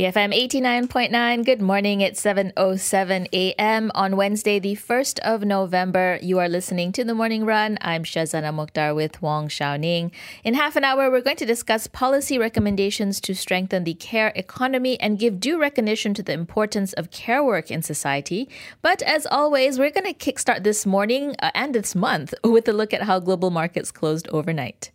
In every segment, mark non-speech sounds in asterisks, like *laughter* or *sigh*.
BFM 89.9. Good morning. It's 7:07 a.m. on Wednesday, the 1st of November. You are listening to The Morning Run. I'm Shazana Mukhtar with Wong Shou Ning. In half an hour, we're going to discuss policy recommendations to strengthen the care economy and give due recognition to the importance of care work in society. But as always, we're going to kickstart this morning uh, and this month with a look at how global markets closed overnight.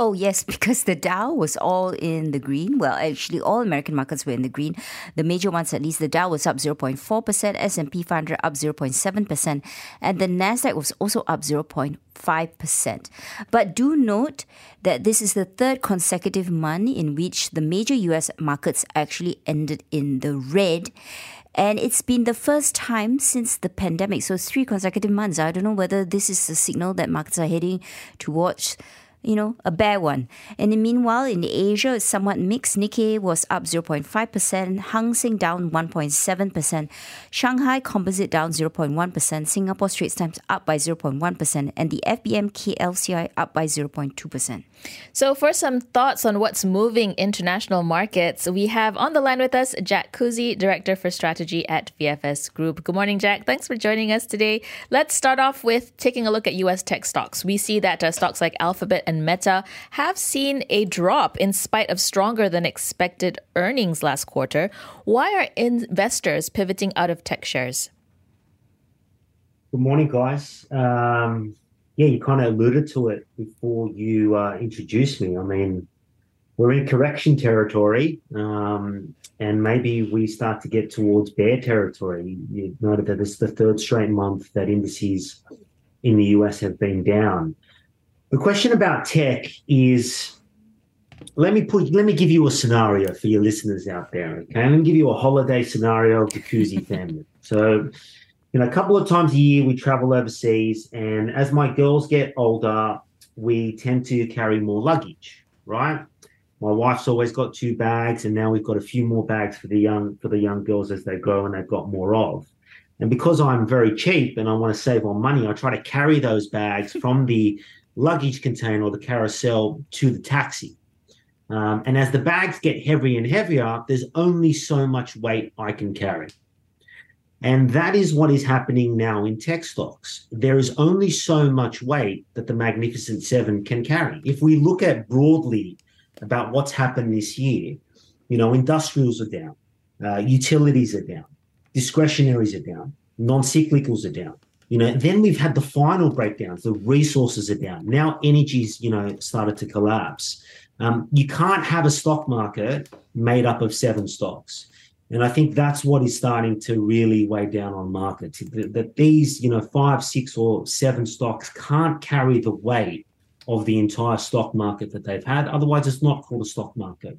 Oh, yes, *laughs* because the Dow was all in the green. Well, actually, all American markets were in the green. The major ones, at least, the Dow was up 0.4%, S&P 500 up 0.7%, and the Nasdaq was also up 0.5%. But do note that this is the third consecutive month in which the major US markets actually ended in the red. And it's been the first time since the pandemic. So, three consecutive months. I don't know whether this is a signal that markets are heading towards you know, a bear one. And meanwhile, in Asia, it's somewhat mixed. Nikkei was up 0.5%, Hang Seng down 1.7%, Shanghai Composite down 0.1%, Singapore Straits Times up by 0.1%, and the FBM KLCI up by 0.2%. So, for some thoughts on what's moving international markets, we have on the line with us Jack Kouzi, Director for Strategy at VFS Group. Good morning, Jack. Thanks for joining us today. Let's start off with taking a look at US tech stocks. We see that uh, stocks like Alphabet and Meta have seen a drop in spite of stronger than expected earnings last quarter. Why are investors pivoting out of tech shares? Good morning, guys. Um, yeah, you kind of alluded to it before you uh, introduced me. I mean, we're in correction territory, um, and maybe we start to get towards bear territory. You noted that this is the third straight month that indices in the US have been down. The question about tech is let me put let me give you a scenario for your listeners out there. Okay, I'm gonna give you a holiday scenario of the Kouzi *laughs* family. So, you know, a couple of times a year we travel overseas, and as my girls get older, we tend to carry more luggage, right? My wife's always got two bags, and now we've got a few more bags for the young for the young girls as they grow and they've got more of. And because I'm very cheap and I want to save on money, I try to carry those bags *laughs* from the luggage container or the carousel to the taxi. Um, and as the bags get heavier and heavier, there's only so much weight I can carry. And that is what is happening now in tech stocks. There is only so much weight that the Magnificent Seven can carry. If we look at broadly about what's happened this year, you know, industrials are down, uh, utilities are down, discretionaries are down, non cyclicals are down. You know, then we've had the final breakdowns. The resources are down. Now energy's, you know, started to collapse. Um, you can't have a stock market made up of seven stocks. And I think that's what is starting to really weigh down on markets. That, these, you know, five, six, or seven stocks can't carry the weight of the entire stock market that they've had. Otherwise, it's not called a stock market.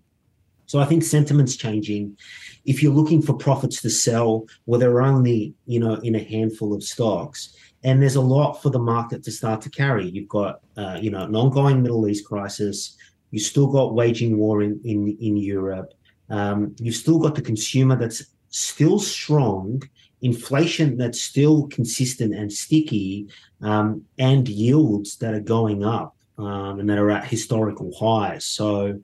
So I think sentiment's changing. If you're looking for profits to sell, well, there are only, you know, in a handful of stocks. And there's a lot for the market to start to carry. You've got, uh, you know, an ongoing Middle East crisis. You've still got waging war in, in, in Europe. Um, you've still got the consumer that's still strong, inflation that's still consistent and sticky, um, and yields that are going up um, and that are at historical highs. So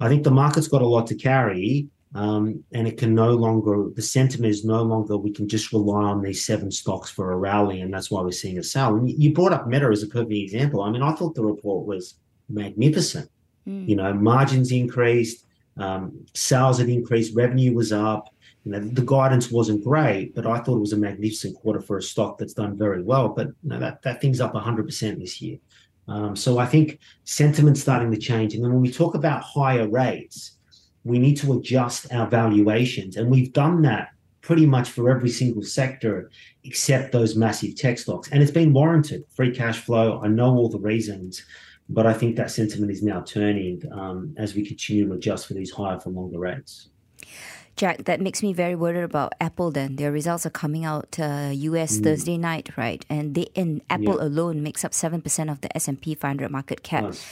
I think the market's got a lot to carry, um, and it can no longer. The sentiment is no longer we can just rely on these seven stocks for a rally, and that's why we're seeing a sell. And you brought up Meta as a perfect example. I mean, I thought the report was magnificent. Mm. You know, margins increased, um, sales had increased, revenue was up. You know, the guidance wasn't great, but I thought it was a magnificent quarter for a stock that's done very well. But you know, that that thing's up 100% this year. Um, so I think sentiment's starting to change. And then when we talk about higher rates, we need to adjust our valuations. And we've done that pretty much for every single sector except those massive tech stocks. And it's been warranted. Free cash flow, I know all the reasons, but I think that sentiment is now turning um, as we continue to adjust for these higher for longer rates. Jack, that makes me very worried about Apple. Then their results are coming out uh, U.S. Mm. Thursday night, right? And they and Apple yeah. alone makes up seven percent of the S and P 500 market cap. Nice.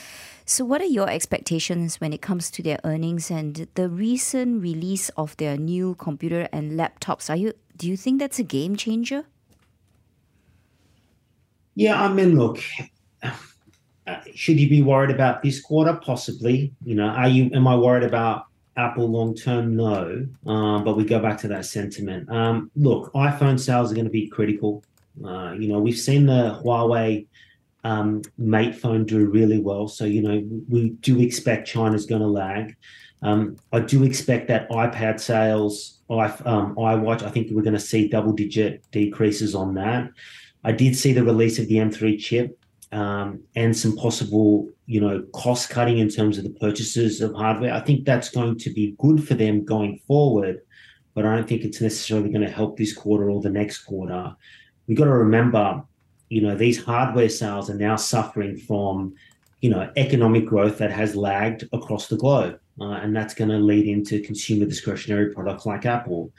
So, what are your expectations when it comes to their earnings and the recent release of their new computer and laptops? Are you do you think that's a game changer? Yeah, I mean, look, *sighs* uh, should you be worried about this quarter? Possibly. You know, are you? Am I worried about Apple long term? No. Um, but we go back to that sentiment. Um, look, iPhone sales are going to be critical. Uh, you know, we've seen the Huawei um, Mate phone do really well. So, you know, we do expect China's going to lag. Um, I do expect that iPad sales, I, um, iWatch, I think we're going to see double digit decreases on that. I did see the release of the M3 chip um, and some possible, you know, cost cutting in terms of the purchases of hardware. I think that's going to be good for them going forward, but I don't think it's necessarily going to help this quarter or the next quarter. We've got to remember, you know, these hardware sales are now suffering from, you know, economic growth that has lagged across the globe. Uh, and that's going to lead into consumer discretionary products like Apple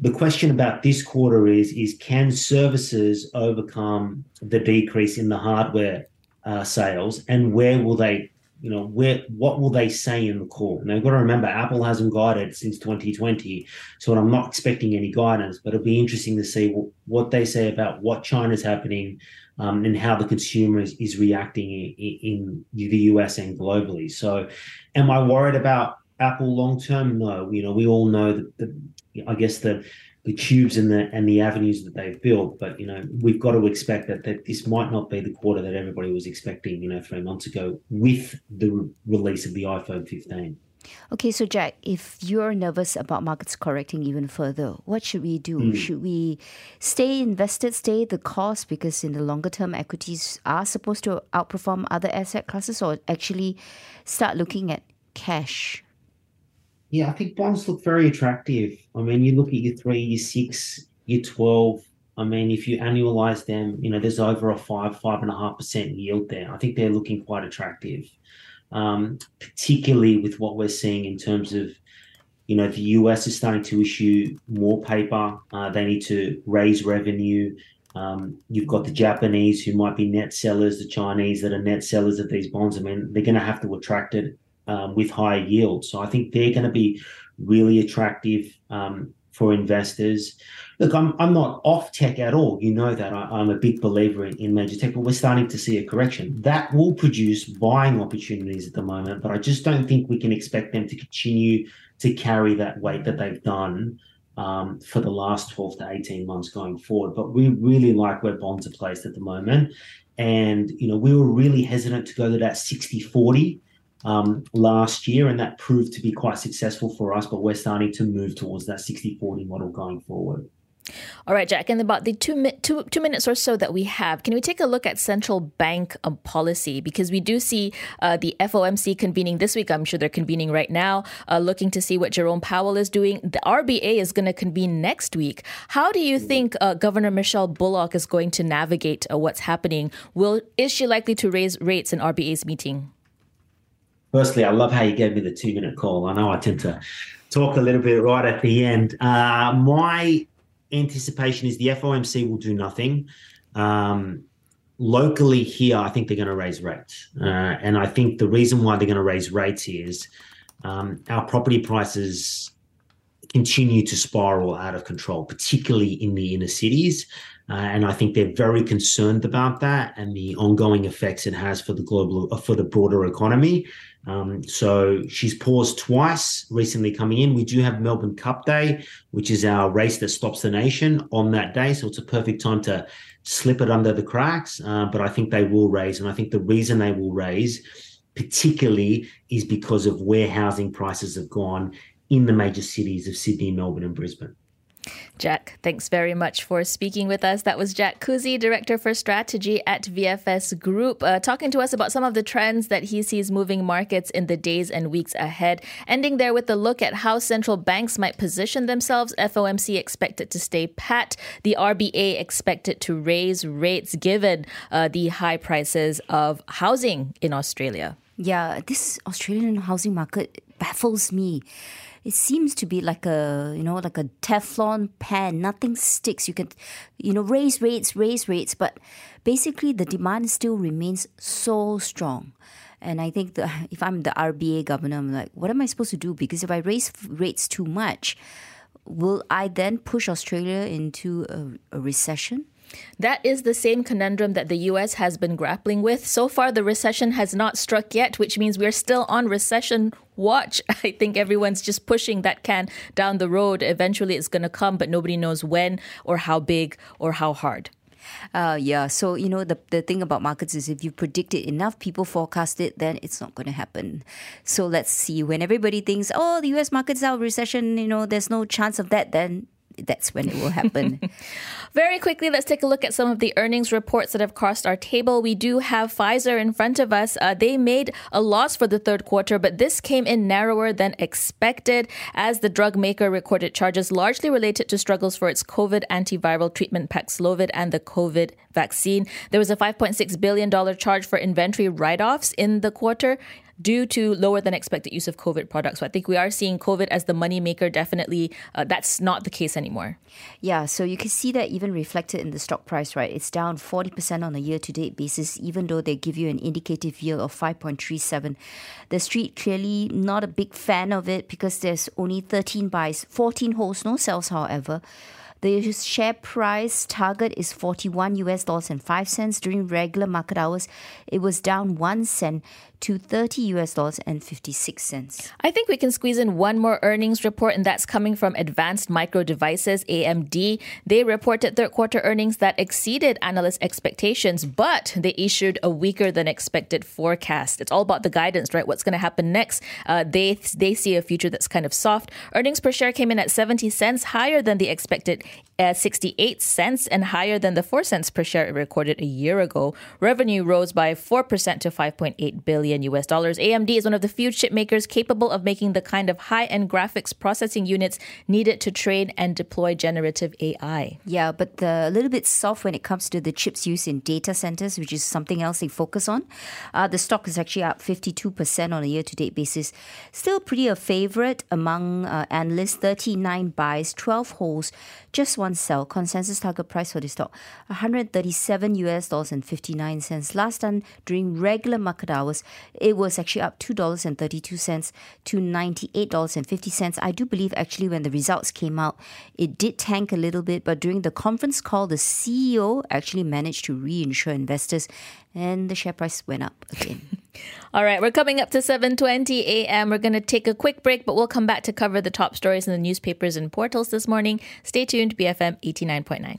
the question about this quarter is is can services overcome the decrease in the hardware uh, sales and where will they you know where what will they say in the call? Now you've got to remember apple hasn't guided since 2020 so i'm not expecting any guidance but it'll be interesting to see what, what they say about what china's happening um, and how the consumer is, is reacting in, in the us and globally. So am i worried about apple long term? No you know we all know that the, I guess the the tubes and the and the avenues that they've built. But you know, we've got to expect that that this might not be the quarter that everybody was expecting. You know, three months ago with the re- release of the iPhone 15. Okay, so Jack, if you're nervous about markets correcting even further, what should we do? Mm. Should we stay invested, stay the course because in the longer term equities are supposed to outperform other asset classes or actually start looking at cash? Yeah, I think bonds look very attractive. I mean, you look at your three, your six, your 12. I mean, if you annualize them, you know, there's over a five, five and a half percent yield there. I think they're looking quite attractive, um, particularly with what we're seeing in terms of, you know, the US is starting to issue more paper. Uh, they need to raise revenue. Um, you've got the Japanese who might be net sellers, the Chinese that are net sellers of these bonds. I mean, they're going to have to attract it um, with higher yields. So I think they're going to be really attractive um, for investors. Look, I'm I'm not off tech at all. You know that I, am a big believer in, in major tech, but we're starting to see a correction that will produce buying opportunities at the moment. But I just don't think we can expect them to continue to carry that weight that they've done um, for the last 12 to 18 months going forward. But we really like where bonds are placed at the moment. And, you know, we were really hesitant to go to that 60 40 um, last year, and that proved to be quite successful for us. But we're starting to move towards that 60 40 model going forward. All right, Jack, in about the two, two, two minutes or so that we have, can we take a look at central bank um, policy? Because we do see uh, the FOMC convening this week. I'm sure they're convening right now, uh, looking to see what Jerome Powell is doing. The RBA is going to convene next week. How do you think uh, Governor Michelle Bullock is going to navigate uh, what's happening? Will Is she likely to raise rates in RBA's meeting? Firstly, I love how you gave me the two minute call. I know I tend to talk a little bit right at the end. Uh, my anticipation is the FOMC will do nothing. Um, locally here, I think they're going to raise rates. Uh, and I think the reason why they're going to raise rates is um, our property prices continue to spiral out of control, particularly in the inner cities. Uh, and I think they're very concerned about that and the ongoing effects it has for the global, for the broader economy. Um, so she's paused twice recently coming in. We do have Melbourne Cup Day, which is our race that stops the nation on that day. So it's a perfect time to slip it under the cracks. Uh, but I think they will raise. And I think the reason they will raise, particularly, is because of where housing prices have gone in the major cities of Sydney, Melbourne, and Brisbane. Jack, thanks very much for speaking with us. That was Jack Kouzi, Director for Strategy at VFS Group, uh, talking to us about some of the trends that he sees moving markets in the days and weeks ahead. Ending there with a look at how central banks might position themselves. FOMC expected to stay pat. The RBA expected to raise rates given uh, the high prices of housing in Australia. Yeah, this Australian housing market baffles me it seems to be like a you know like a Teflon pan. Nothing sticks. You can you know raise rates, raise rates, but basically the demand still remains so strong. And I think the, *laughs* if I'm the RBA governor, I'm like, what am I supposed to do? Because if I raise rates too much, will I then push Australia into a, a recession? That is the same conundrum that the US has been grappling with. So far, the recession has not struck yet, which means we're still on recession watch. *laughs* I think everyone's just pushing that can down the road. Eventually, it's going to come, but nobody knows when or how big or how hard. Uh, yeah, so you know the the thing about markets is if you predict it enough, people forecast it, then it's not going to happen. So let's see. When everybody thinks, oh, the U.S. market's out recession, you know, there's no chance of that, then that's when it will happen. *laughs* Very quickly, let's take a look at some of the earnings reports that have crossed our table. We do have Pfizer in front of us. Uh, they made a loss for the third quarter, but this came in narrower than expected as the drug maker recorded charges largely related to struggles for its COVID antiviral treatment Paxlovid and the COVID vaccine. There was a $5.6 billion charge for inventory write offs in the quarter due to lower than expected use of COVID products. So I think we are seeing COVID as the moneymaker. Definitely, uh, that's not the case anymore. Yeah, so you can see that even reflected in the stock price, right? It's down 40% on a year to date basis, even though they give you an indicative yield of 5.37. The street clearly not a big fan of it because there's only 13 buys, 14 holds, no sells, however. The share price target is 41 US dollars and 5 cents during regular market hours. It was down 1 cent to 30 US dollars and 56 cents. I think we can squeeze in one more earnings report, and that's coming from Advanced Micro Devices, AMD. They reported third quarter earnings that exceeded analyst expectations, but they issued a weaker than expected forecast. It's all about the guidance, right? What's going to happen next? Uh, they, they see a future that's kind of soft. Earnings per share came in at 70 cents, higher than the expected uh, 68 cents, and higher than the 4 cents per share it recorded a year ago. Revenue rose by 4% to 5.8 billion billion US dollars. AMD is one of the few chip makers capable of making the kind of high-end graphics processing units needed to train and deploy generative AI. Yeah, but a little bit soft when it comes to the chips used in data centers, which is something else they focus on. Uh, the stock is actually up 52% on a year-to-date basis. Still pretty a favorite among uh, analysts. 39 buys, 12 holds, just one sell. Consensus target price for the stock 137 US dollars and 59 cents. Last time during regular market hours, it was actually up $2.32 to $98.50. I do believe actually when the results came out, it did tank a little bit, but during the conference call, the CEO actually managed to reinsure investors and the share price went up again. *laughs* All right, we're coming up to 7:20 a.m. We're going to take a quick break, but we'll come back to cover the top stories in the newspapers and portals this morning. Stay tuned, BFM 89.9.